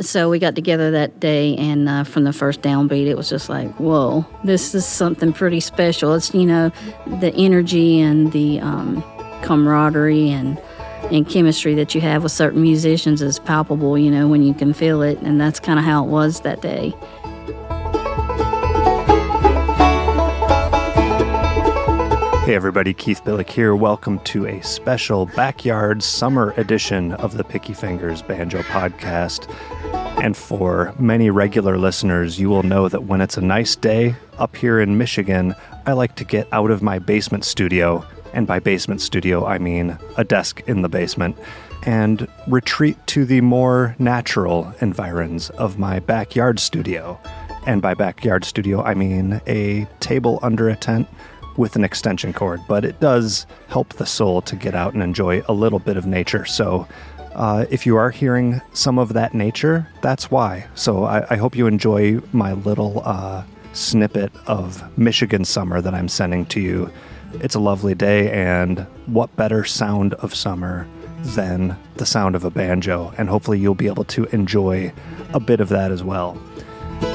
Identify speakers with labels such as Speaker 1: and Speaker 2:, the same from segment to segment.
Speaker 1: so we got together that day, and uh, from the first downbeat, it was just like, whoa, this is something pretty special. It's, you know, the energy and the um, camaraderie and, and chemistry that you have with certain musicians is palpable, you know, when you can feel it. And that's kind of how it was that day.
Speaker 2: Hey everybody, Keith Billick here. Welcome to a special backyard summer edition of the Picky Fingers Banjo Podcast. And for many regular listeners, you will know that when it's a nice day up here in Michigan, I like to get out of my basement studio. And by basement studio, I mean a desk in the basement and retreat to the more natural environs of my backyard studio. And by backyard studio, I mean a table under a tent with an extension cord, but it does help the soul to get out and enjoy a little bit of nature. So, uh, if you are hearing some of that nature, that's why. So, I, I hope you enjoy my little uh, snippet of Michigan summer that I'm sending to you. It's a lovely day, and what better sound of summer than the sound of a banjo? And hopefully, you'll be able to enjoy a bit of that as well.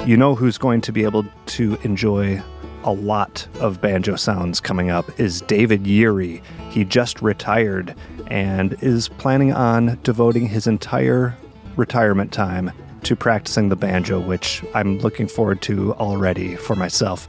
Speaker 2: You know who's going to be able to enjoy a lot of banjo sounds coming up is David Yeary. He just retired and is planning on devoting his entire retirement time to practicing the banjo, which I'm looking forward to already for myself.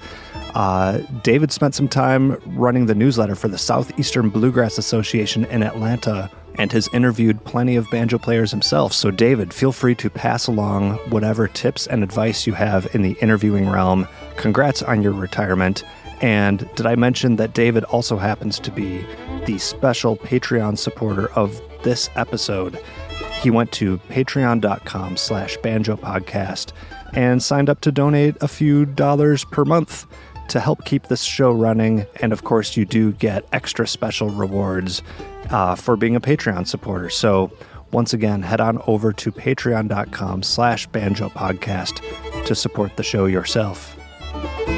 Speaker 2: Uh, David spent some time running the newsletter for the Southeastern Bluegrass Association in Atlanta and has interviewed plenty of banjo players himself. So, David, feel free to pass along whatever tips and advice you have in the interviewing realm. Congrats on your retirement. And did I mention that David also happens to be the special Patreon supporter of this episode? He went to patreon.com slash banjo podcast and signed up to donate a few dollars per month to help keep this show running. And of course, you do get extra special rewards uh, for being a Patreon supporter. So once again, head on over to patreon.com slash banjo podcast to support the show yourself.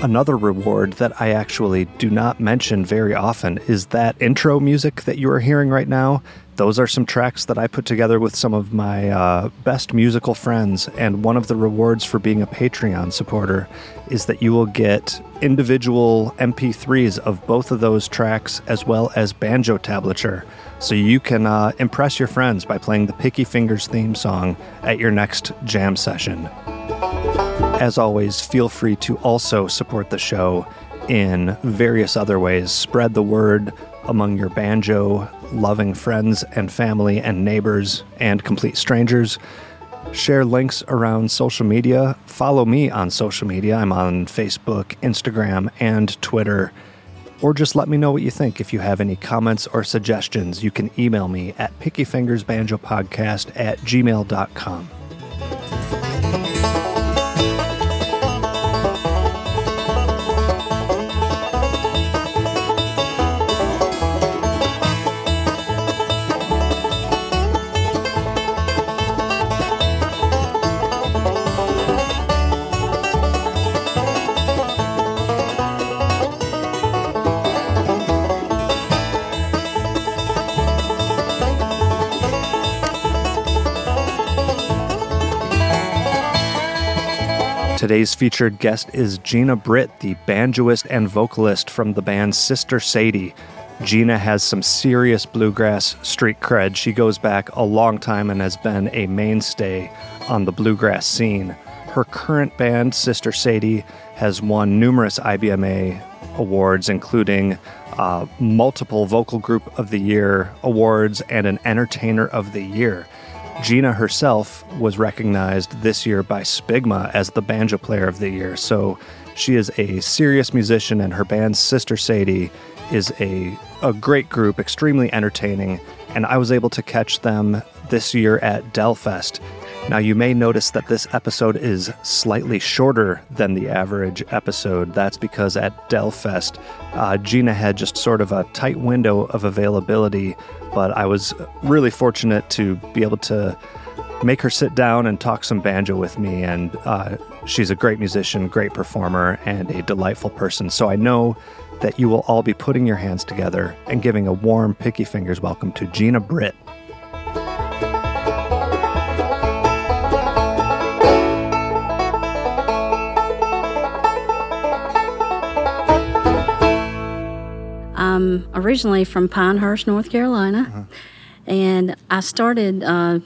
Speaker 2: Another reward that I actually do not mention very often is that intro music that you are hearing right now. Those are some tracks that I put together with some of my uh, best musical friends. And one of the rewards for being a Patreon supporter is that you will get individual MP3s of both of those tracks as well as banjo tablature. So you can uh, impress your friends by playing the Picky Fingers theme song at your next jam session. As always, feel free to also support the show in various other ways. Spread the word among your banjo loving friends and family and neighbors and complete strangers. Share links around social media. Follow me on social media. I'm on Facebook, Instagram, and Twitter. Or just let me know what you think. If you have any comments or suggestions, you can email me at pickyfingersbanjopodcast at gmail.com. Today's featured guest is Gena Britt, the banjoist and vocalist from the band Sister Sadie. Gena has some serious bluegrass street cred. She goes back a long time and has been a mainstay on the bluegrass scene. Her current band, Sister Sadie, has won numerous IBMA awards, including uh, multiple Vocal Group of the Year awards and an Entertainer of the Year. Gena herself was recognized this year by SPBGMA as the Banjo Player of the Year. So she is a serious musician, and her band, Sister Sadie, is a, a great group, extremely entertaining. And I was able to catch them this year at Delfest. Now, you may notice that this episode is slightly shorter than the average episode. That's because at Delfest, uh, Gena had just sort of a tight window of availability but I was really fortunate to be able to make her sit down and talk some banjo with me. And uh, she's a great musician, great performer, and a delightful person. So I know that you will all be putting your hands together and giving a warm picky fingers welcome to Gena Britt.
Speaker 1: Originally from Pinehurst, North Carolina, and I started uh,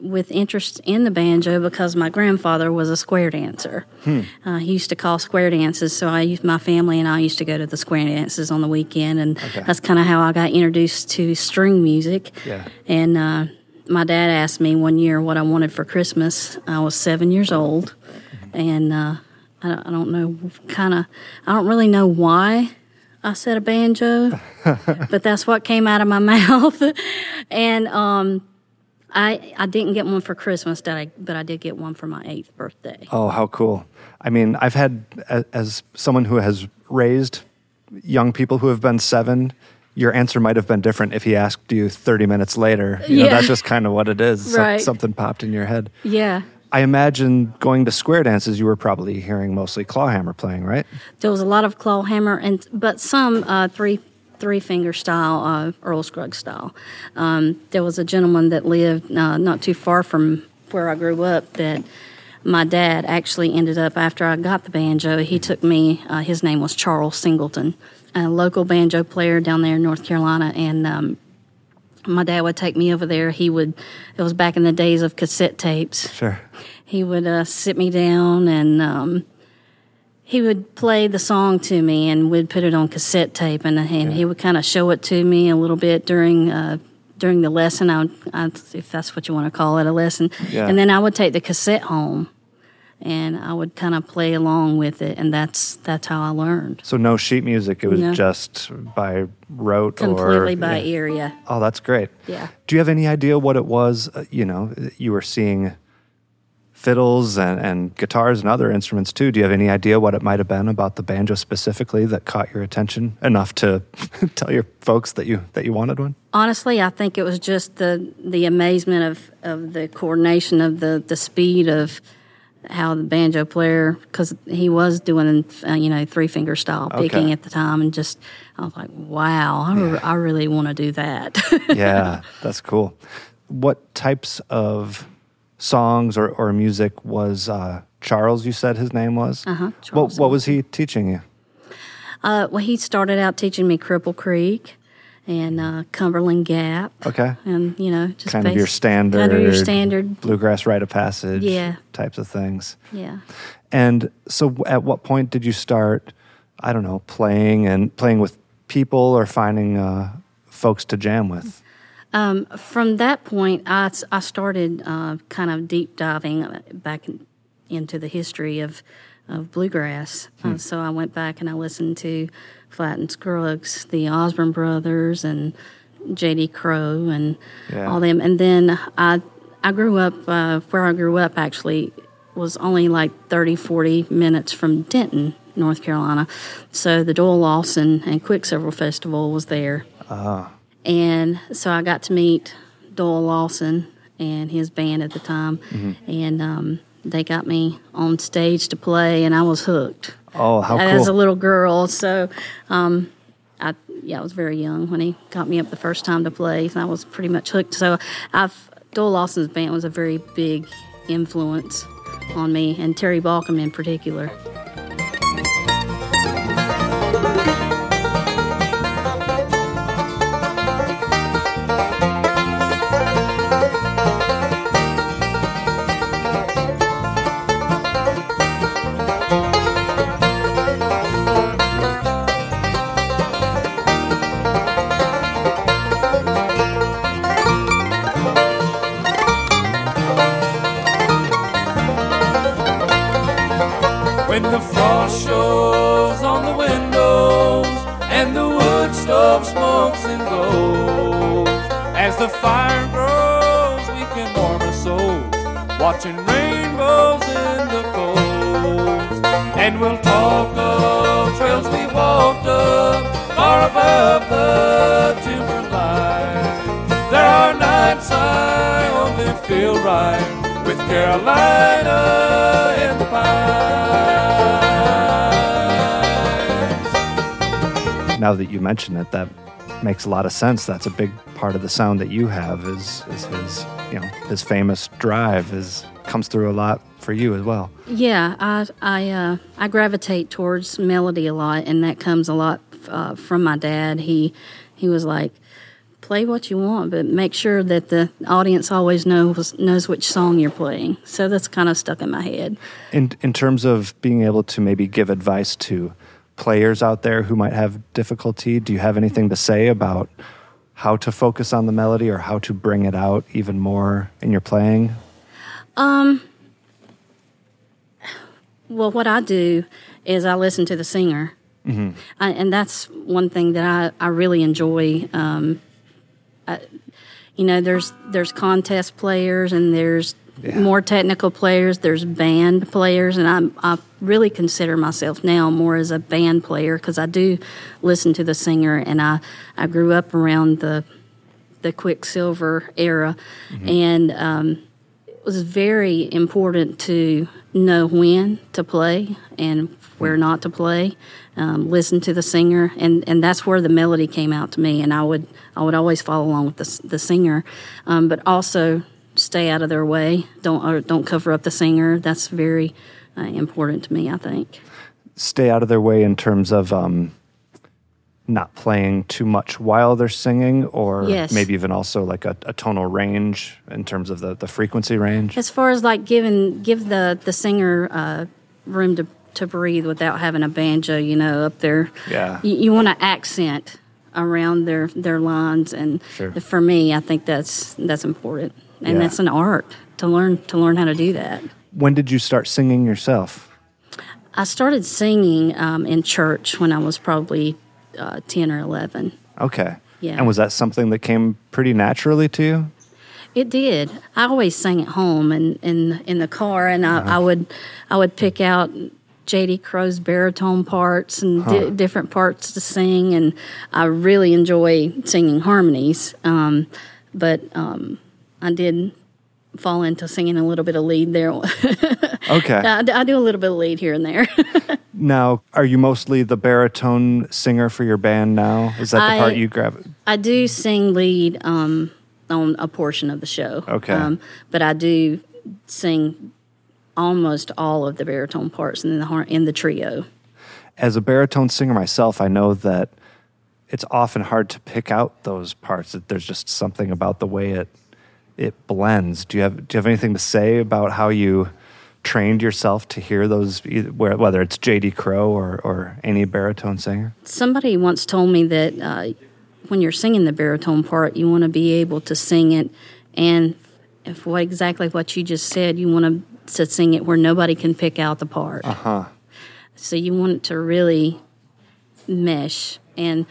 Speaker 1: with interest in the banjo because my grandfather was a square dancer. Uh, he used to call square dances, so I used my family and I used to go to the square dances on the weekend, and that's kind of how I got introduced to string music.
Speaker 2: Yeah.
Speaker 1: And uh, my dad asked me one year what I wanted for Christmas. I was seven years old, and uh, I, don't, I don't know, kind of, I don't really know why I said a banjo, but that's what came out of my mouth. and um, I I didn't get one for Christmas, that I, but I did get one for my eighth birthday.
Speaker 2: Oh, how cool. I mean, I've had, as someone who has raised young people who have been seven, your answer might have been different if he asked you 30 minutes later. You know,
Speaker 1: Yeah.
Speaker 2: that's just kind of what it is.
Speaker 1: Right.
Speaker 2: something popped in your head.
Speaker 1: Yeah.
Speaker 2: I imagine going to square dances, you were probably hearing mostly clawhammer playing, right?
Speaker 1: There was a lot of clawhammer, and but some uh, three three finger style, uh, Earl Scruggs style. Um, there was a gentleman that lived uh, not too far from where I grew up that my dad actually ended up after I got the banjo. He took me. Uh, his name was Charles Singleton, a local banjo player down there in North Carolina, and. Um, my dad would take me over there. He would, it was back in the days of cassette tapes
Speaker 2: Sure.
Speaker 1: He would uh, sit me down and um, he would play the song to me and we'd put it on cassette tape and, and he would kind of show it to me a little bit during uh, during the lesson I, would, I if that's what you want to call it a lesson
Speaker 2: Yeah.
Speaker 1: and then I would take the cassette home and I would kind of play along with it and that's that's how I learned
Speaker 2: So no sheet music. It was
Speaker 1: No.
Speaker 2: just by rote or
Speaker 1: completely by
Speaker 2: yeah.
Speaker 1: ear yeah
Speaker 2: Oh, that's great.
Speaker 1: Yeah.
Speaker 2: Do you have any idea what it was? Uh, you know, you were seeing fiddles and, and guitars and other instruments too. Do you have any idea what it might have been about the banjo specifically that caught your attention enough to tell your folks that you that you wanted one?
Speaker 1: Honestly, I think it was just the the amazement of, of the coordination of the, the speed of how the banjo player because he was doing uh, you know three finger style picking
Speaker 2: Okay.
Speaker 1: at the time and just I was like wow I, re- I really want to do that
Speaker 2: yeah, that's cool. What types of songs or, or music was uh, Charles? You said his name was.
Speaker 1: Uh-huh,
Speaker 2: What, what was he teaching you?
Speaker 1: uh, well he started out teaching me Cripple Creek and uh, Cumberland Gap
Speaker 2: Okay.
Speaker 1: and you know just
Speaker 2: kind of your standard,
Speaker 1: kind of your standard
Speaker 2: bluegrass rite of passage,
Speaker 1: Yeah.
Speaker 2: types of things.
Speaker 1: yeah
Speaker 2: And so, at what point did you start? I don't know, playing and playing with people or finding uh, folks to jam with.
Speaker 1: Um, from that point, I, I started uh, kind of deep diving uh, back in, into the history of, of bluegrass. Uh, so I went back and I listened to Flatt and Scruggs, the Osborne Brothers, and J.D. Crowe, and
Speaker 2: Yeah.
Speaker 1: all them. And then I I grew up uh, where I grew up actually was only like 30, 40 minutes from Denton, North Carolina. So the Doyle Lawson and Quicksilver Festival was there. And so I got to meet Doyle Lawson and his band at the time, and um, they got me on stage to play, and I was hooked
Speaker 2: Oh, how
Speaker 1: as a little girl. So, um, I yeah, I was very young when he got me up the first time to play, and I was pretty much hooked. So, I've Doyle Lawson's band was a very big influence on me, and Terry Baucom in particular.
Speaker 2: That you mention it, that makes a lot of sense. That's a big part of the sound that you have. Is is his you know his famous drive is comes through a lot for you as well.
Speaker 1: Yeah, I I uh, I gravitate towards melody a lot, and that comes a lot uh, from my dad. He he was like, play what you want, but make sure that the audience always knows knows which song you're playing. So that's kind of stuck in my head.
Speaker 2: In in terms of being able to maybe give advice to players out there who might have difficulty, do you have anything to say about how to focus on the melody or how to bring it out even more in your playing?
Speaker 1: Um, Well, what I do is I listen to the singer, I, and that's one thing that I, I really enjoy. Um, I, you know, there's there's contest players and there's
Speaker 2: Yeah.
Speaker 1: more technical players. There's band players, and I I really consider myself now more as a band player because I do listen to the singer, and I I grew up around the the Quicksilver era, and um, it was very important to know when to play and where not to play. Um, listen to the singer, and, and that's where the melody came out to me. And I would I would always follow along with the, the singer, um, but also stay out of their way. Don't or don't cover up the singer. That's very uh, important to me. I think.
Speaker 2: Stay out of their way in terms of um, not playing too much while they're singing, or
Speaker 1: Yes.
Speaker 2: maybe even also like a, a tonal range in terms of the, the frequency range.
Speaker 1: As far as like giving give the the singer uh, room to to breathe without having a banjo, you know, up there.
Speaker 2: Yeah.
Speaker 1: You, you want to accent around their their lines, and
Speaker 2: Sure.
Speaker 1: for me, I think that's that's important, and
Speaker 2: Yeah.
Speaker 1: that's an art to learn to learn how to do that.
Speaker 2: When did you start singing yourself?
Speaker 1: I started singing um, in church when I was probably uh, ten or eleven.
Speaker 2: Okay.
Speaker 1: Yeah.
Speaker 2: And was that something that came pretty naturally to you?
Speaker 1: It did. I always sang at home and in in the car, and I, I would I would pick out J.D. Crowe's baritone parts and di- different parts to sing, and I really enjoy singing harmonies. Um, but um, I did fall into singing a little bit of lead there.
Speaker 2: Okay.
Speaker 1: I, I do a little bit of lead here and there.
Speaker 2: Now, are you mostly the baritone singer for your band now? Is that the
Speaker 1: I-
Speaker 2: part you grab?
Speaker 1: I do sing lead um, on a portion of the show.
Speaker 2: Okay.
Speaker 1: Um, but I do sing almost all of the baritone parts in the in the trio.
Speaker 2: As a baritone singer myself, I know that it's often hard to pick out those parts. That there's just something about the way it it blends. Do you have Do you have anything to say about how you trained yourself to hear those, whether it's J.D. Crowe or or any baritone singer?
Speaker 1: Somebody once told me that uh, when you're singing the baritone part, you want to be able to sing it, and if what exactly what you just said, you want to to sing it where nobody can pick out the part.
Speaker 2: Uh huh.
Speaker 1: So you want it to really mesh and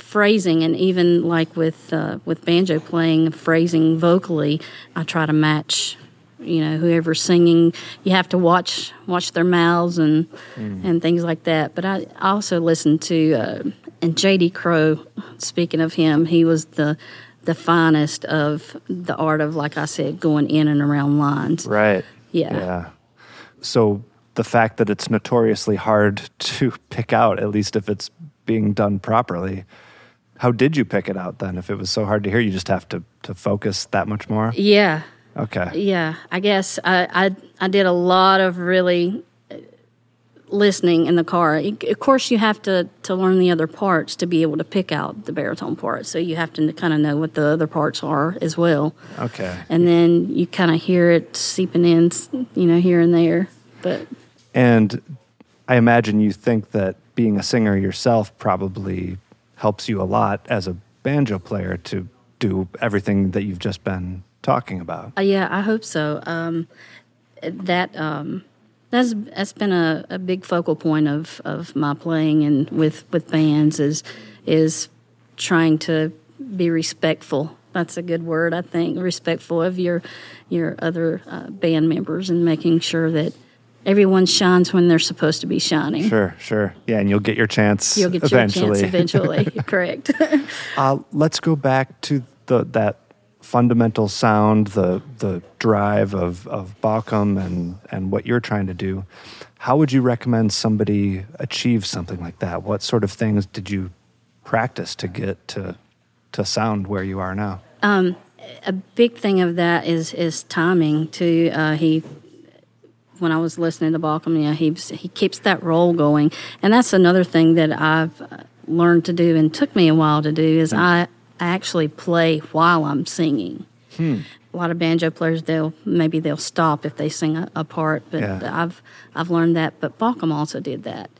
Speaker 1: phrasing, and even like with uh, with banjo playing, phrasing vocally, I try to match. You know, whoever's singing, you have to watch watch their mouths and and things like that. But I also listen to uh, and J.D. Crowe. Speaking of him, he was the the finest of the art of, like I said, going in and around lines.
Speaker 2: Right.
Speaker 1: Yeah.
Speaker 2: Yeah. So the fact that it's notoriously hard to pick out, at least if it's being done properly, how did you pick it out then? If it was so hard to hear, you just have to to focus that much more.
Speaker 1: Yeah,
Speaker 2: Okay.
Speaker 1: Yeah, I guess I, I I did a lot of really uh, listening in the car. Of course, you have to to learn the other parts to be able to pick out the baritone part. So you have to kind of know what the other parts are as well,
Speaker 2: Okay.
Speaker 1: and then you kind of hear it seeping in, you know, here and there. But
Speaker 2: And I imagine you think that being a singer yourself probably helps you a lot as a banjo player to do everything that you've just been talking about.
Speaker 1: Uh, yeah, I hope so. Um, that um, that's that's been a, a big focal point of, of my playing and with, with bands is is trying to be respectful. That's a good word, I think. Respectful of your your other uh, band members and making sure that everyone shines when they're supposed to be shining.
Speaker 2: Sure, sure. Yeah, and you'll get your chance
Speaker 1: You'll get
Speaker 2: eventually.
Speaker 1: your chance eventually. Correct.
Speaker 2: Uh, let's go back to the that fundamental sound, the the drive of of Baucom and and what you're trying to do. How would you recommend somebody achieve something like that? What sort of things did you practice to get to to sound where you are now?
Speaker 1: a big thing of that is is timing too. Uh, he when I was listening to Baucom, yeah, he he keeps that roll going, and that's another thing that I've uh, learned to do and took me a while to do is hmm. I, I actually play while I'm singing. Hmm. A lot of banjo players they'll maybe they'll stop if they sing a, a part, but
Speaker 2: Yeah.
Speaker 1: I've I've learned that. But Baucom also did that.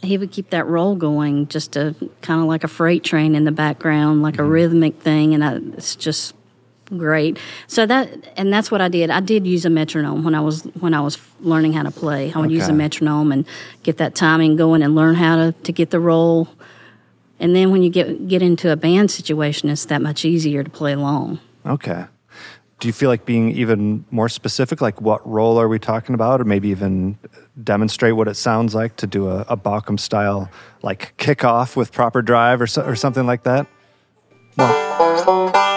Speaker 1: He would keep that roll going, just a kind of like a freight train in the background, like a hmm. rhythmic thing, and I, it's just great. So that and that's what I did. I did use a metronome when I was when I was learning how to play. I would use a metronome and get that timing going and learn how to, to get the roll. And then when you get get into a band situation, it's that much easier to play along.
Speaker 2: Okay. Do you feel like being even more specific, like what roll are we talking about, or maybe even demonstrate what it sounds like to do a, a style, like kickoff with proper drive or, so, or something like that?
Speaker 1: So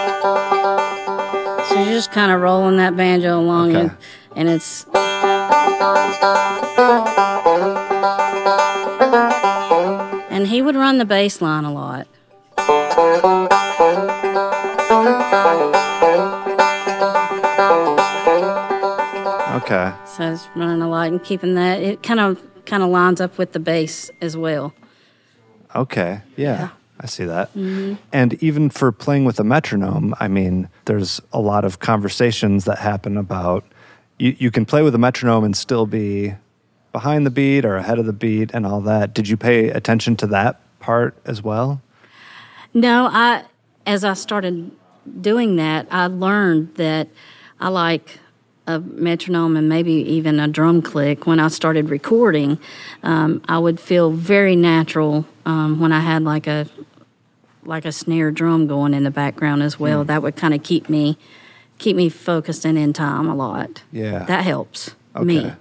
Speaker 1: you're just kind of rolling that banjo along,
Speaker 2: Okay.
Speaker 1: and, and it's. And he would run the bass line a lot.
Speaker 2: Okay.
Speaker 1: So it's running a lot and keeping that. It kind of kind of lines up with the bass as well.
Speaker 2: Okay. Yeah.
Speaker 1: Yeah.
Speaker 2: I see that. And even for playing with a metronome, I mean, there's a lot of conversations that happen about you, you can play with a metronome and still be behind the beat or ahead of the beat and all that. Did you pay attention to that part as well?
Speaker 1: No, I as I started doing that, I learned that I like a metronome and maybe even a drum click. When I started recording, um, I would feel very natural um, when I had like a like a snare drum going in the background as well. That would kind of keep me keep me focused and in time a lot.
Speaker 2: Yeah.
Speaker 1: that helps
Speaker 2: Okay.
Speaker 1: me.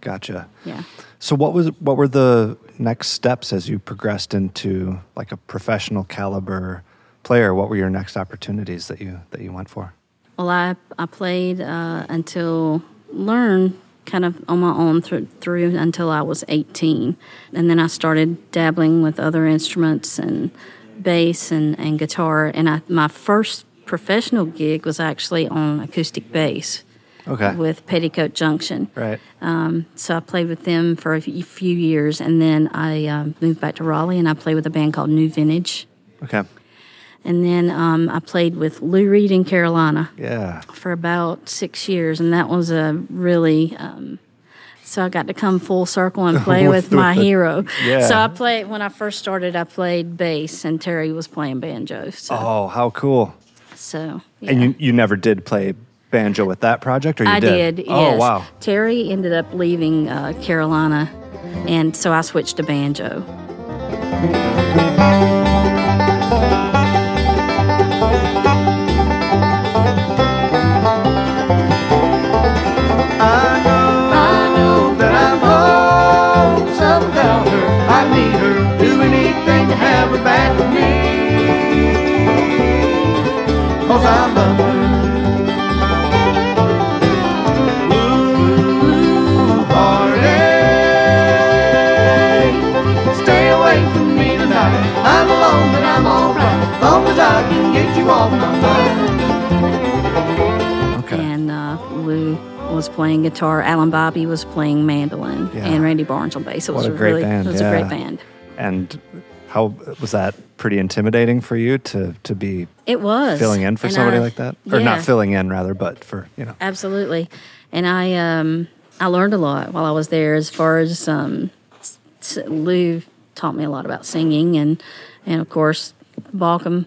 Speaker 2: Gotcha.
Speaker 1: Yeah.
Speaker 2: So what was what were the next steps as you progressed into like a professional caliber player? What were your next opportunities that you that you went for?
Speaker 1: Well, I I played uh, until learn kind of on my own through, through until I was 18, and then I started dabbling with other instruments and bass and, and guitar. And I, my first professional gig was actually on acoustic bass
Speaker 2: Okay.
Speaker 1: with Petticoat Junction.
Speaker 2: right.
Speaker 1: So I played with them for a few few years, and then I um, moved back to Raleigh, and I played with a band called New Vintage.
Speaker 2: Okay.
Speaker 1: And then um, I played with Lou Reid in Carolina
Speaker 2: Yeah.
Speaker 1: for about six years, and that was a really. So I got to come full circle and play
Speaker 2: With-
Speaker 1: my hero.
Speaker 2: Yeah.
Speaker 1: So I played when I first started. I played bass, and Terry was playing banjo. So,
Speaker 2: Oh, how cool!
Speaker 1: so yeah.
Speaker 2: And you you never did play banjo with that project, or you
Speaker 1: I
Speaker 2: did?
Speaker 1: did.
Speaker 2: Oh,
Speaker 1: yes.
Speaker 2: wow.
Speaker 1: Terry ended up leaving uh, Carolina, and so I switched to banjo. Playing guitar. Alan Bibey was playing mandolin,
Speaker 2: Yeah.
Speaker 1: and Randy Barnes on bass. It was
Speaker 2: a great
Speaker 1: really,
Speaker 2: band,
Speaker 1: It was
Speaker 2: yeah.
Speaker 1: a great band.
Speaker 2: And how was that? Pretty intimidating for you to to be
Speaker 1: It was
Speaker 2: filling in for
Speaker 1: And
Speaker 2: somebody
Speaker 1: I-
Speaker 2: like that, or not filling in rather, but for you know.
Speaker 1: Absolutely. And I um, I learned a lot while I was there as far as um, Lou taught me a lot about singing and and of course Baucom.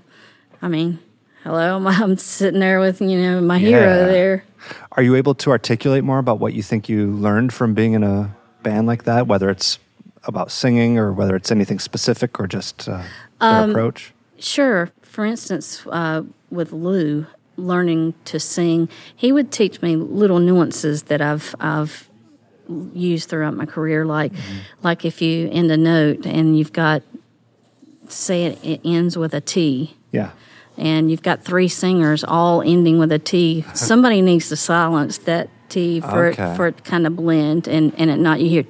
Speaker 1: I mean, hello, I'm sitting there with you know my
Speaker 2: Yeah.
Speaker 1: hero there.
Speaker 2: Are you able to articulate more about what you think you learned from being in a band like that, whether it's about singing or whether it's anything specific or just uh, their
Speaker 1: Um,
Speaker 2: approach?
Speaker 1: Sure. For instance, uh, with Lou learning to sing, he would teach me little nuances that I've I've used throughout my career. Like like if you end a note and you've got say it, it ends with a T.
Speaker 2: Yeah.
Speaker 1: And you've got three singers all ending with a T. Somebody needs to silence that T for
Speaker 2: Okay.
Speaker 1: it for it kind of blend and and it not you hear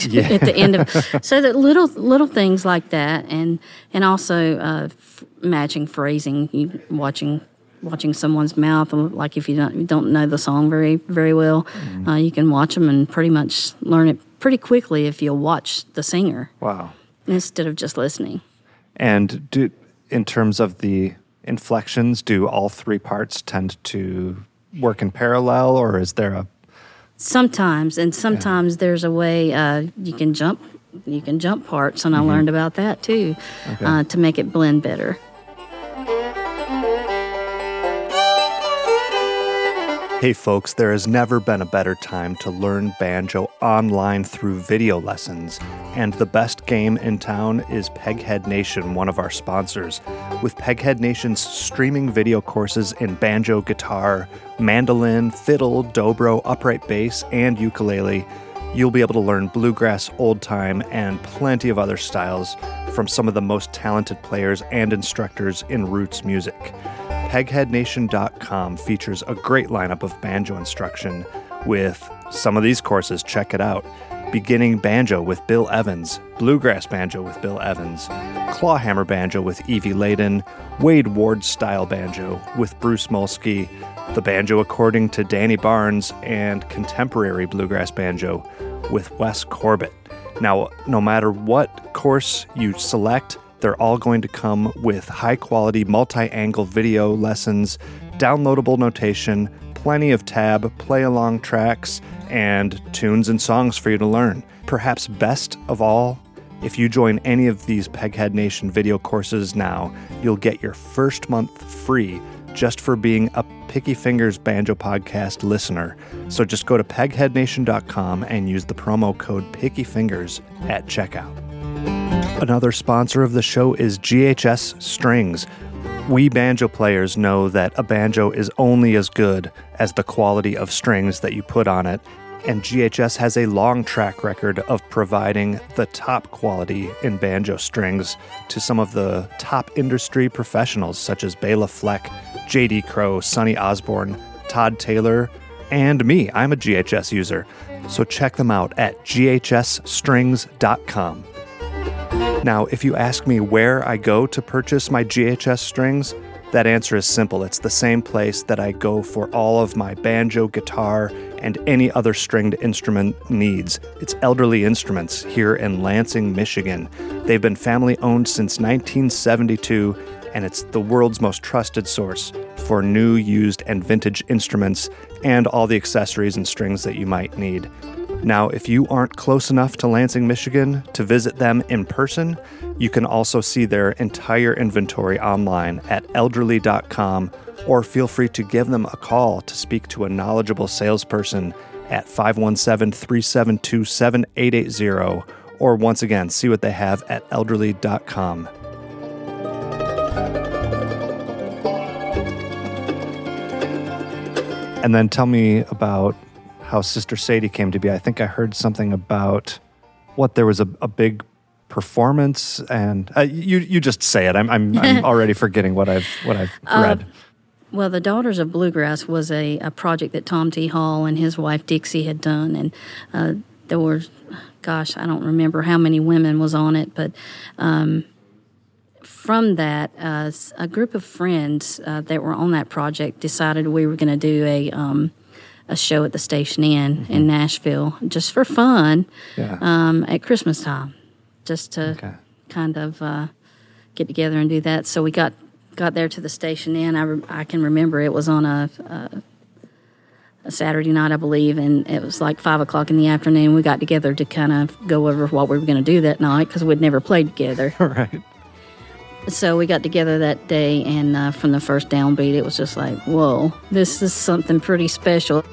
Speaker 2: Yeah.
Speaker 1: at the end of so that little little things like that and and also uh, f- matching phrasing you watching watching someone's mouth like if you don't you don't know the song very very well
Speaker 2: Mm-hmm.
Speaker 1: uh, you can watch them and pretty much learn it pretty quickly if you'll watch the singer
Speaker 2: Wow.
Speaker 1: instead of just listening
Speaker 2: And do in terms of the inflections, do all three parts tend to work in parallel, or is there a
Speaker 1: Sometimes, and sometimes there's a way uh, you can jump. You can jump parts, and I learned about that too, uh, to make it blend better.
Speaker 2: Hey folks, there has never been a better time to learn banjo online through video lessons, and the best game in town is Peghead Nation, one of our sponsors. With Peghead Nation's streaming video courses in banjo, guitar, mandolin, fiddle, dobro, upright bass, and ukulele, you'll be able to learn bluegrass, old time, and plenty of other styles from some of the most talented players and instructors in roots music. PegheadNation.com features a great lineup of banjo instruction with some of these courses. Check it out. Beginning Banjo with Bill Evans, Bluegrass Banjo with Bill Evans, Clawhammer Banjo with Evie Ladin, Wade Ward Style Banjo with Bruce Molsky, the Banjo According to Danny Barnes, and Contemporary Bluegrass Banjo with Wes Corbett. Now, no matter what course you select, they're all going to come with high quality multi angle video lessons, downloadable notation, plenty of tab, play along tracks, and tunes and songs for you to learn. Perhaps best of all, if you join any of these Peghead Nation video courses now, you'll get your first month free just for being a Picky Fingers Banjo Podcast listener. So just go to pegheadnation.com and use the promo code PickyFingers at checkout. Another sponsor of the show is GHS Strings. We banjo players know that a banjo is only as good as the quality of strings that you put on it, and GHS has a long track record of providing the top quality in banjo strings to some of the top industry professionals such as Bela Fleck, JD Crowe, Sonny Osborne, Todd Taylor, and me. I'm a GHS user. So check them out at ghsstrings.com. Now, if you ask me where I go to purchase my GHS strings, that answer is simple. It's the same place that I go for all of my banjo, guitar, and any other stringed instrument needs. It's Elderly Instruments here in Lansing, Michigan. They've been family owned since 1972, and it's the world's most trusted source for new, used, and vintage instruments and all the accessories and strings that you might need. Now, if you aren't close enough to Lansing, Michigan to visit them in person, you can also see their entire inventory online at elderly.com or feel free to give them a call to speak to a knowledgeable salesperson at 517 372 7880 or once again, see what they have at elderly.com. And then tell me about how Sister Sadie came to be. I think I heard something about what there was a, a big performance, and uh, you you just say it. I'm I'm, I'm already forgetting what I've what I've read.
Speaker 1: Well, the Daughters of Bluegrass was a, a project that Tom T. Hall and his wife Dixie had done, and uh, there were, gosh, I don't remember how many women was on it, but um, from that, uh, a group of friends uh, that were on that project decided we were going to do a um, a show at the Station Inn in Nashville just for fun
Speaker 2: Yeah.
Speaker 1: um, at Christmas time, just to
Speaker 2: Okay.
Speaker 1: kind of uh, get together and do that. So we got got there to the Station Inn. I, re- I can remember it was on a, a a Saturday night, I believe, and it was like five o'clock in the afternoon. We got together to kind of go over what we were going to do that night because we'd never played together.
Speaker 2: right.
Speaker 1: So we got together that day, and uh, from the first downbeat, it was just like, whoa, this is something pretty special.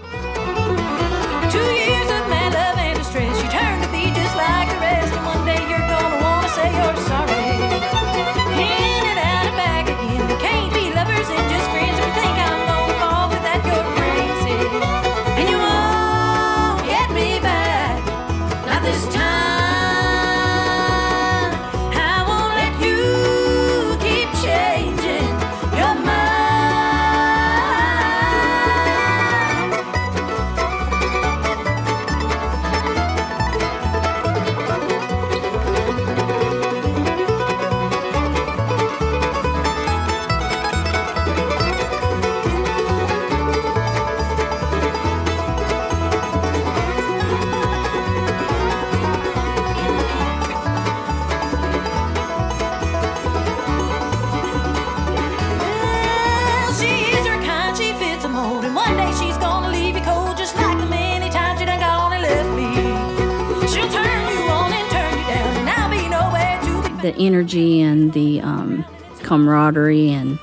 Speaker 1: Energy and the um, camaraderie and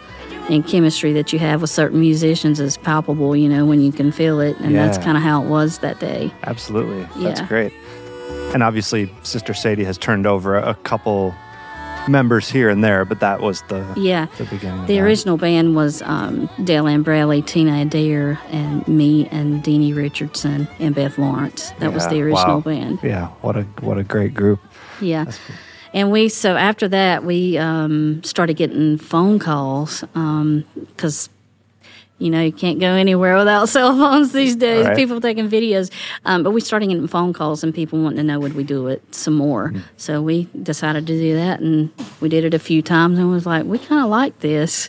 Speaker 1: and chemistry that you have with certain musicians is palpable. You know when you can feel it, and that's kind of how it was that day.
Speaker 2: Absolutely. That's
Speaker 1: Yeah.
Speaker 2: great. And obviously, Sister Sadie has turned over a couple members here and there, but that was the,
Speaker 1: Yeah.
Speaker 2: the beginning. of
Speaker 1: The original band was um, Dale Ann Bradley, Tina Adair, and me, and Deanie Richardson, and Beth Lawrence. That was the original
Speaker 2: wow.
Speaker 1: Band.
Speaker 2: Yeah, what a what a great group.
Speaker 1: Yeah. And we, so after that, we um, started getting phone calls because, you know, you can't go anywhere without cell phones these days.
Speaker 2: Right.
Speaker 1: People taking videos. Um, but we started getting phone calls and people wanting to know would we do it some more.
Speaker 2: Mm.
Speaker 1: So we decided to do that and we did it a few times and was like, we kind of like this.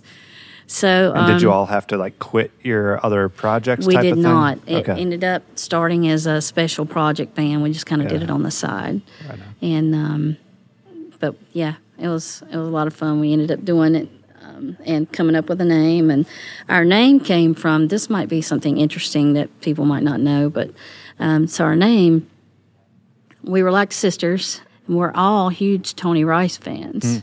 Speaker 1: So
Speaker 2: And did you
Speaker 1: um,
Speaker 2: all have to like quit your other projects?
Speaker 1: we
Speaker 2: type
Speaker 1: did
Speaker 2: of thing?
Speaker 1: not. It
Speaker 2: okay.
Speaker 1: ended up starting as a special project band. We just kind of did it on the side,
Speaker 2: Right
Speaker 1: and um, but yeah, it was it was a lot of fun. We ended up doing it um, and coming up with a name. And our name came from this might be something interesting that people might not know, but um, so our name we were like sisters, and we're all huge Tony Rice fans.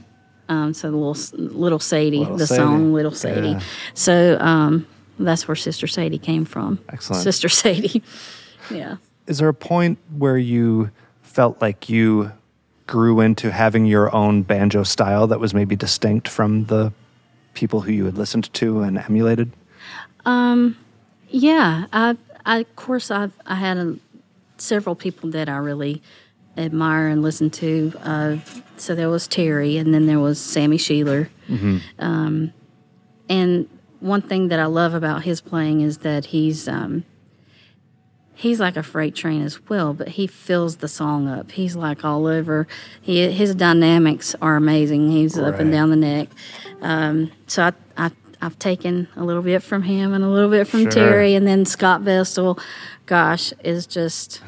Speaker 1: Um, so the little little Sadie.
Speaker 2: Little
Speaker 1: the
Speaker 2: Sadie.
Speaker 1: song Little Sadie.
Speaker 2: Yeah.
Speaker 1: So um, that's where Sister Sadie came from.
Speaker 2: Excellent.
Speaker 1: Sister Sadie. yeah.
Speaker 2: Is there a point where you felt like you grew into having your own banjo style that was maybe distinct from the people who you had listened to and emulated?
Speaker 1: Yeah, I, I of course I've I had a, several people that I really admire and listen to. Uh, so there was Terry, and then there was Sammy Shelor. Um, and one thing that I love about his playing is that he's um, he's like a freight train as well, but he fills the song up. He's like all over. He his dynamics are amazing. He's up and down the neck. Um, so I, I I've taken a little bit from him and a little bit from
Speaker 2: Sure.
Speaker 1: Terry, and then Scott Vestal. Gosh, is just.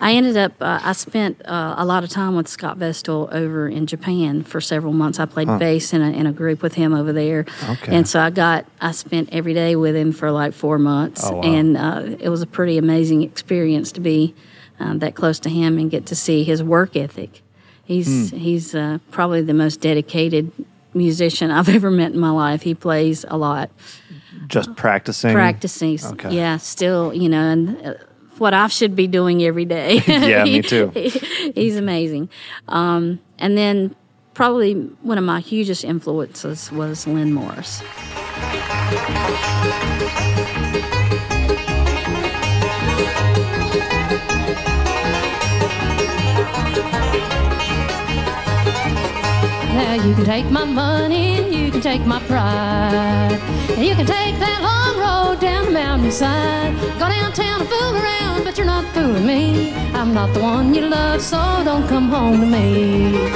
Speaker 1: I ended up. Uh, I spent uh, a lot of time with Scott Vestal over in Japan for several months. I played bass in a, in a group with him over there,
Speaker 2: Okay.
Speaker 1: and so I got. I spent every day with him for like four months,
Speaker 2: Oh, wow.
Speaker 1: and uh, it was a pretty amazing experience to be uh, that close to him and get to see his work ethic. He's
Speaker 2: Hmm.
Speaker 1: he's uh, probably the most dedicated musician I've ever met in my life. He plays a lot,
Speaker 2: Just practicing?
Speaker 1: practicing.
Speaker 2: Okay.
Speaker 1: Yeah, still, you know, and uh, what I should be doing every day.
Speaker 2: Yeah, me too.
Speaker 1: he's amazing. Um, and then probably one of my hugest influences was Lynn Morris.
Speaker 3: You can take my money you can take my pride. And you can take that long road down the mountainside. Go downtown and fool around, but you're not fooling me. I'm not the one you love, so don't come home to me.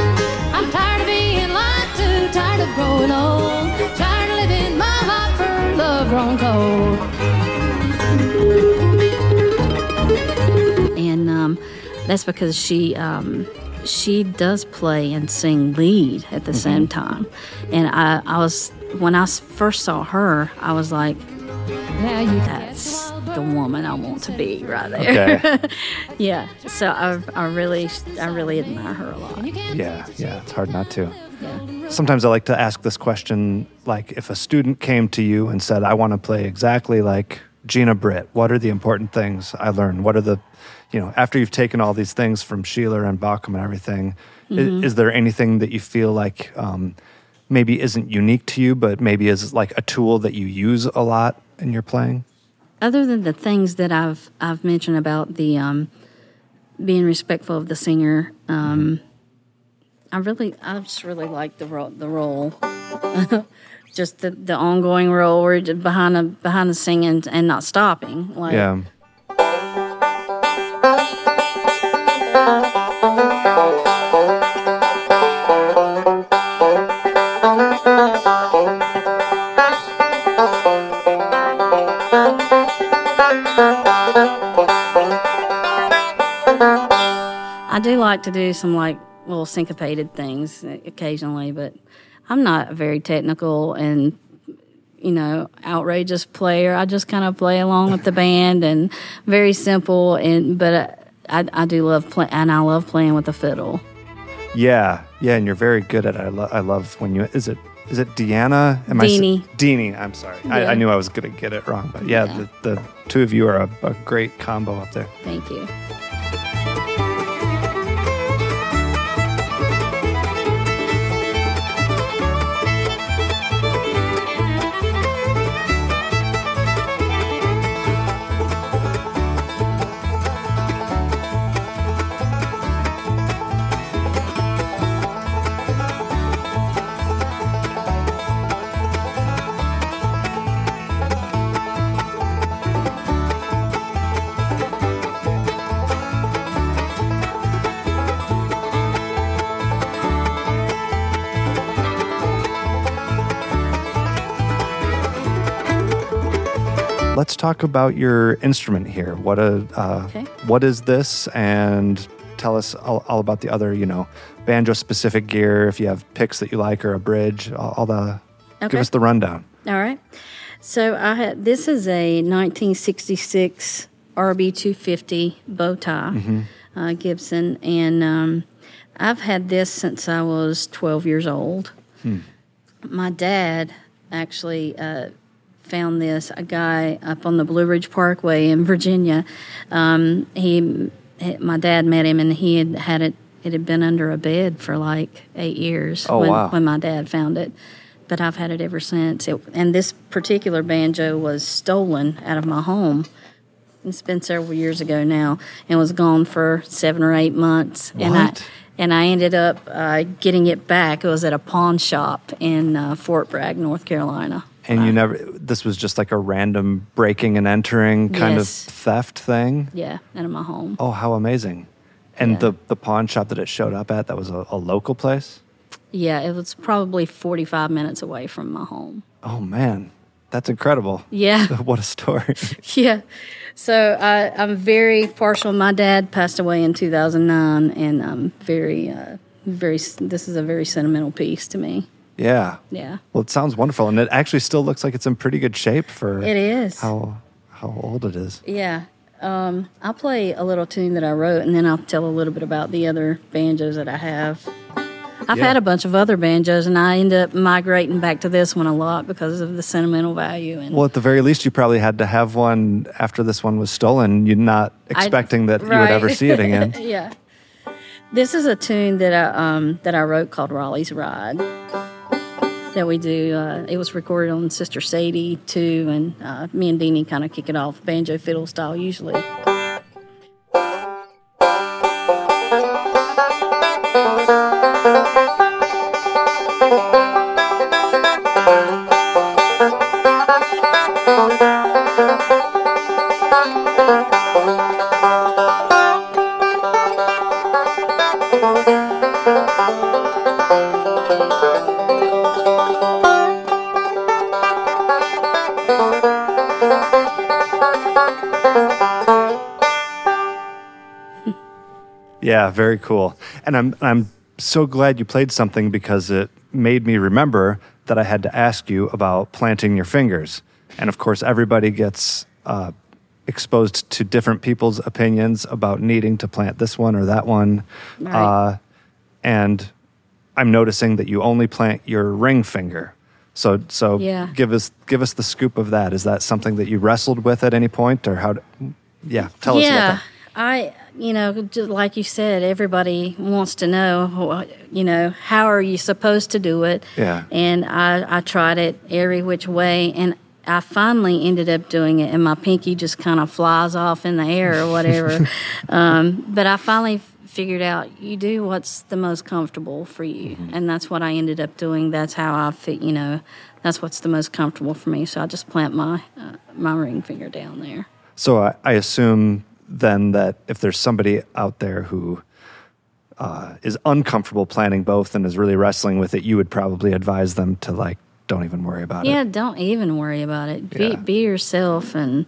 Speaker 3: I'm tired of being lied to, tired of growing old, tired of living my life for love grown cold.
Speaker 1: and um, that's because she um, she does play and sing lead at the same mm-hmm. time. And I, I was when I first saw her, I was like,
Speaker 3: Now you
Speaker 1: that's the woman I want to be right there.
Speaker 2: Okay.
Speaker 1: yeah. So I, I really I really admire her a lot.
Speaker 2: yeah, yeah, it's hard not to. Sometimes I like to ask this question like, if a student came to you and said, I want to play exactly like Gena Britt, what are the important things I learned? What are the, you know, after you've taken all these things from Shelor and Baucom and everything, i- is, there anything that you feel like um, maybe isn't unique to you, but maybe is like a tool that you use a lot in your playing?
Speaker 1: Other than the things that I've I've mentioned about the um, being respectful of the singer, um, I really I just really like the roll the roll. just the, the ongoing roll where behind the behind the singing and not stopping. Like
Speaker 2: Yeah.
Speaker 1: Like to do some like little syncopated things occasionally, but I'm not a very technical and you know outrageous player. I just kind of play along with the band and very simple. And but uh, I, I do love play and I love playing with the fiddle.
Speaker 2: Yeah, Yeah, and you're very good at it. I, lo- I love when you is it is it Deanna? Am I
Speaker 1: Deanie.
Speaker 2: s- Deanie. I'm sorry. I, I knew I was gonna get it wrong, but yeah,
Speaker 1: Yeah.
Speaker 2: The, the two of you are a, a great combo up there.
Speaker 1: Thank you.
Speaker 2: Let's talk about your instrument here. What a uh,
Speaker 1: Okay.
Speaker 2: what is this? And tell us all, all about the other, you know, banjo specific gear. If you have picks that you like or a bridge, all, all the give us the rundown.
Speaker 1: All right. So I had this is a 1966 RB 250 bow tie, uh, Gibson, and um, I've had this since I was 12 years old. My dad actually uh, found this. A guy up on the Blue Ridge Parkway in Virginia. Um, he, my dad met him, and he had had it. It had been under a bed for like eight years
Speaker 2: Oh,
Speaker 1: when,
Speaker 2: wow.
Speaker 1: when my dad found it. But I've had it ever since. It, and this particular banjo was stolen out of my home. It's been several years ago now, and was gone for seven or eight months. And I
Speaker 2: What?
Speaker 1: and I ended up uh, getting it back. It was at a pawn shop in uh, Fort Bragg, North Carolina.
Speaker 2: And you never. This was just like a random breaking and entering kind
Speaker 1: Yes.
Speaker 2: of theft thing.
Speaker 1: Yeah, out of my home.
Speaker 2: Oh, how amazing! And
Speaker 1: Yeah.
Speaker 2: the the pawn shop that it showed up at that was a, a local place.
Speaker 1: Yeah, it was probably 45 minutes away from my home.
Speaker 2: Oh man, that's incredible.
Speaker 1: Yeah.
Speaker 2: what a story.
Speaker 1: Yeah. So I, I'm very partial. My dad passed away in 2009, and I'm very, uh, very. This is a very sentimental piece to me.
Speaker 2: Yeah.
Speaker 1: Yeah,
Speaker 2: Well, it sounds wonderful, and it actually still looks like it's in pretty good shape for
Speaker 1: it is.
Speaker 2: how how old it is.
Speaker 1: Yeah. Um, I'll play a little tune that I wrote, and then I'll tell a little bit about the other banjos that I have. I've
Speaker 2: Yeah.
Speaker 1: had a bunch of other banjos, and I end up migrating back to this one a lot because of the sentimental value. And
Speaker 2: Well, at the very least, you probably had to have one after this one was stolen. You're not
Speaker 1: I-
Speaker 2: expecting that you would ever see it again.
Speaker 1: yeah. This is a tune that I um, that I wrote called Raleigh's Ride. That we do. Uh, it was recorded on Sister Sadie too, and uh, me and Deanie kind of kick it off banjo fiddle style usually.
Speaker 2: Yeah, very cool. And I'm I'm so glad you played something because it made me remember that I had to ask you about planting your fingers. And of course, everybody gets uh, exposed to different people's opinions about needing to plant this one or that one.
Speaker 1: Right.
Speaker 2: Uh, and I'm noticing that you only plant your ring finger. So so
Speaker 1: Yeah.
Speaker 2: give us give us the scoop of that. Is that something that you wrestled with at any point, or how? d- yeah, tell us about
Speaker 1: yeah,
Speaker 2: that.
Speaker 1: I, you know, just like you said, everybody wants to know, you know, how are you supposed to do it?
Speaker 2: Yeah.
Speaker 1: And I, I tried it every which way, and I finally ended up doing it, and my pinky just kind of flies off in the air or whatever. um, but I finally figured out you do what's the most comfortable for you, and that's what I ended up doing. That's how I fit, you know, that's what's the most comfortable for me. So I just plant my uh, my ring finger down there.
Speaker 2: So I, I assume then that if there's somebody out there who uh, is uncomfortable planning both and is really wrestling with it, you would probably advise them to like don't even worry about
Speaker 1: Yeah,
Speaker 2: it.
Speaker 1: Yeah, don't even worry about it. Be
Speaker 2: Yeah.
Speaker 1: be yourself and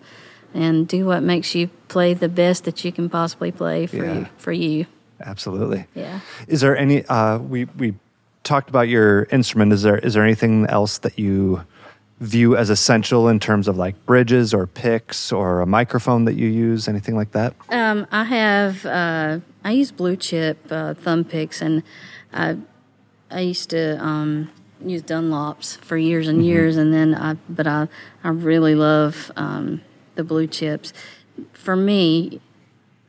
Speaker 1: and do what makes you play the best that you can possibly play for
Speaker 2: Yeah.
Speaker 1: you, for you.
Speaker 2: Absolutely.
Speaker 1: Yeah.
Speaker 2: Is there any? Uh, we we talked about your instrument. Is there is there anything else that you view as essential in terms of like bridges or picks or a microphone that you use? Anything like that?
Speaker 1: Um, I have uh, I use blue chip uh, thumb picks, and I I used to um, use Dunlops for years and years, and then I but I I really love um, the blue chips. For me,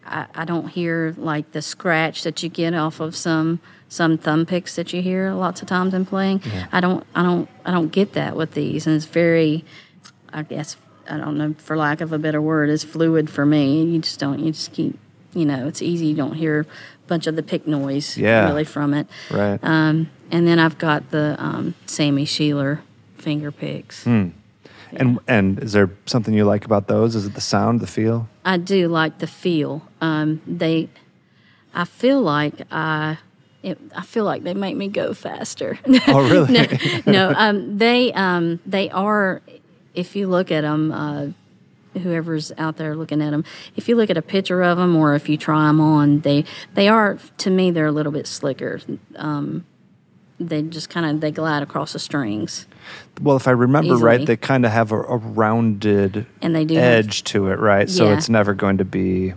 Speaker 1: I, I don't hear like the scratch that you get off of some some thumb picks that you hear lots of times in playing. I don't I don't I don't get that with these, and it's very, I guess I don't know for lack of a better word, it's fluid for me. You just don't you just keep you know it's easy. You don't hear a bunch of the pick noise
Speaker 2: Yeah.
Speaker 1: really from it.
Speaker 2: Right.
Speaker 1: Um, and then I've got the um, Sammy Shelor finger picks.
Speaker 2: Hmm. And and is there something you like about those? Is it the sound, the feel?
Speaker 1: I do like the feel. Um, they, I feel like I, it, I feel like they make me go faster.
Speaker 2: Oh, really?
Speaker 1: no, no um, they um, they are. If you look at them, uh, whoever's out there looking at them, if you look at a picture of them or if you try them on, they they are to me they're a little bit slicker. Um, they just kind of they glide across the strings,
Speaker 2: Well, if I remember right, they kind of have a, a rounded
Speaker 1: and they do have-
Speaker 2: edge to it, right? So it's never going to be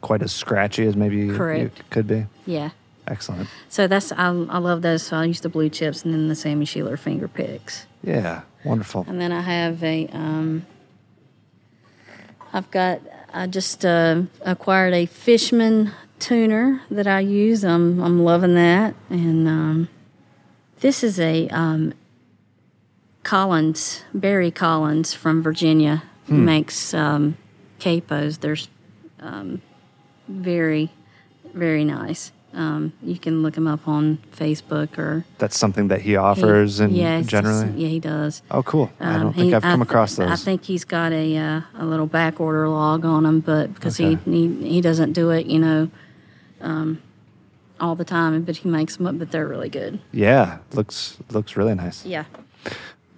Speaker 2: quite as scratchy as maybe
Speaker 1: Correct.
Speaker 2: it could be.
Speaker 1: yeah.
Speaker 2: Excellent.
Speaker 1: So that's I, I love those. So I use the blue chips and then the Sammy Shelor finger picks.
Speaker 2: Yeah, wonderful.
Speaker 1: And then I have a, um, I've got, I just uh, acquired a Fishman tuner that I use. I'm, I'm loving that. And um, this is a um, Collins, Barry Collins from Virginia, who makes um, capos. There's um, very, very nice. Um, you can look him up on Facebook or
Speaker 2: That's something that he offers and
Speaker 1: yeah, it's just-
Speaker 2: generally.
Speaker 1: yeah, he does.
Speaker 2: Oh, cool. I
Speaker 1: Um,
Speaker 2: don't think I've come
Speaker 1: I-
Speaker 2: across those.
Speaker 1: I think he's got a uh, a little back order log on him, but because
Speaker 2: Okay.
Speaker 1: he, he he doesn't do it, you know, um, all the time. But he makes them, up, but they're really good.
Speaker 2: yeah, looks looks really nice.
Speaker 1: Yeah.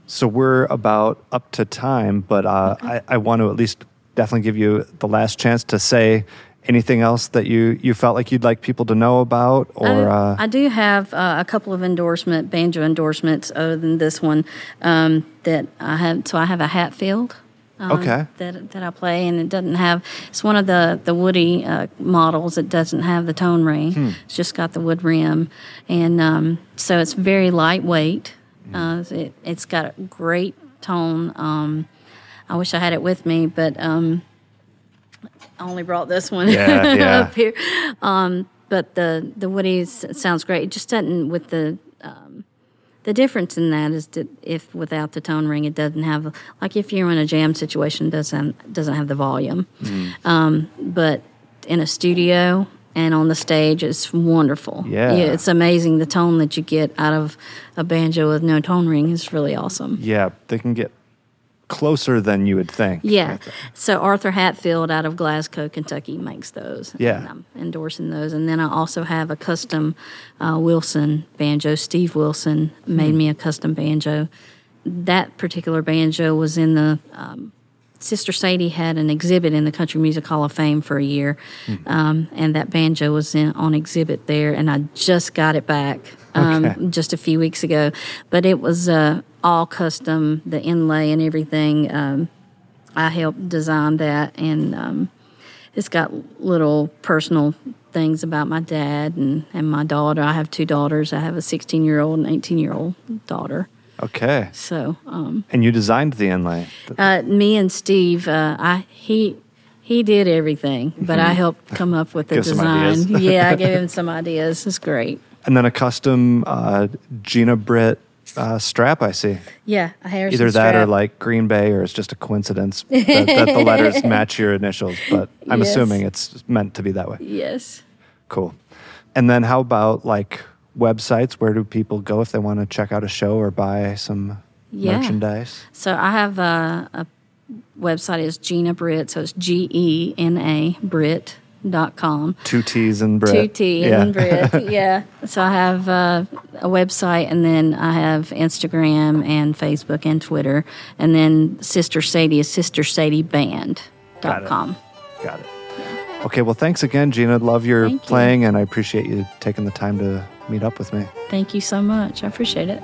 Speaker 2: So we're about up to time, but uh, I, I want to at least definitely give you the last chance to say anything else that you, you felt like you'd like people to know about, or
Speaker 1: I,
Speaker 2: uh,
Speaker 1: I do have uh, a couple of endorsement banjo endorsements other than this one um, that I have. So I have a Hatfield. Um,
Speaker 2: Okay.
Speaker 1: That that I play, and it doesn't have. It's one of the the Woody uh, models It doesn't have the tone ring.
Speaker 2: Hmm.
Speaker 1: It's just got the wood rim, and um, so it's very lightweight.
Speaker 2: Hmm.
Speaker 1: Uh, it, it's got a great tone. Um, I wish I had it with me, but um, I only brought this one
Speaker 2: Yeah, yeah.
Speaker 1: up here. Um, but the the Woody sounds great. It just doesn't with the um, the difference in that is that if without the tone ring, it doesn't have like if you're in a jam situation, doesn't doesn't have the volume.
Speaker 2: Mm.
Speaker 1: Um, but in a studio and on the stage, it's wonderful.
Speaker 2: Yeah.
Speaker 1: it's amazing the tone that you get out of a banjo with no tone ring is really awesome.
Speaker 2: yeah, they can get closer than you would think.
Speaker 1: Yeah. So Arthur Hatfield out of Glasgow, Kentucky makes those.
Speaker 2: Yeah.
Speaker 1: I'm endorsing those. And then I also have a custom uh, Wilson banjo. Steve Wilson made me a custom banjo. That particular banjo was in the um, Sister Sadie had an exhibit in the Country Music Hall of Fame for a year, um, and that banjo was in, on exhibit there. And I just got it back um,
Speaker 2: Okay.
Speaker 1: just a few weeks ago, but it was uh, all custom, the inlay and everything. Um, I helped design that, and um, it's got little personal things about my dad and, and my daughter. I have two daughters. I have a 16 year old and 18 year old daughter.
Speaker 2: Okay.
Speaker 1: So, um,
Speaker 2: And you designed the inlay.
Speaker 1: Uh, me and Steve, uh, I he he did everything, but I helped come up with the design. yeah, I gave him some ideas. It's great.
Speaker 2: And then a custom uh, Gena Britt uh, strap, I see.
Speaker 1: Yeah, a Harrison
Speaker 2: Either that or like Green Bay, or it's just a coincidence that, that the letters match your initials. But I'm
Speaker 1: Yes.
Speaker 2: assuming it's meant to be that way.
Speaker 1: yes.
Speaker 2: Cool. And then how about like websites? Where do people go if they want to check out a show or buy some
Speaker 1: Yeah.
Speaker 2: merchandise?
Speaker 1: So I have a, a website is Gena Britt, so it's G E N A Britt dot com.
Speaker 2: Two T's and Britt.
Speaker 1: Two T
Speaker 2: yeah.
Speaker 1: and Britt. yeah. So I have uh, a website, and then I have Instagram and Facebook and Twitter, and then Sister Sadie is Sister Sadie Band dot com.
Speaker 2: Got it. Okay, well, thanks again, Gena. Love your
Speaker 1: Thank you.
Speaker 2: playing, and I appreciate you taking the time to meet up with me.
Speaker 1: Thank you so much. I appreciate it.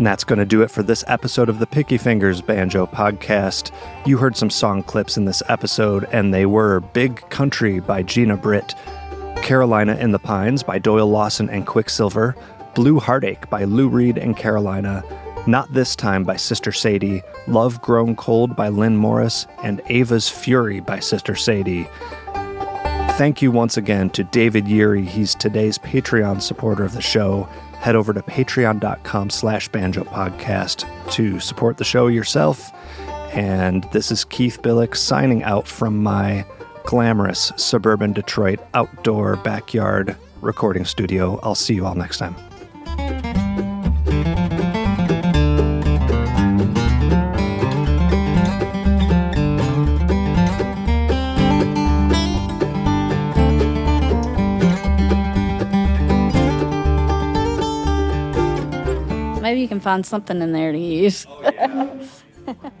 Speaker 2: And that's going to do it for this episode of the Picky Fingers Banjo Podcast. You heard some song clips in this episode, and they were Big Country by Gena Britt, Carolina in the Pines by Doyle Lawson and Quicksilver, Blue Heartache by Lou Reid and Carolina, Not This Time by Sister Sadie, Love Grown Cold by Lynn Morris, and Ava's Fury by Sister Sadie. Thank you once again to David Yeary. He's today's Patreon supporter of the show. Head over to patreon.com slash banjo podcast to support the show yourself. And this is Keith Billick signing out from my glamorous suburban Detroit outdoor backyard recording studio. I'll see you all next time.
Speaker 1: Can find something in there to use. Oh,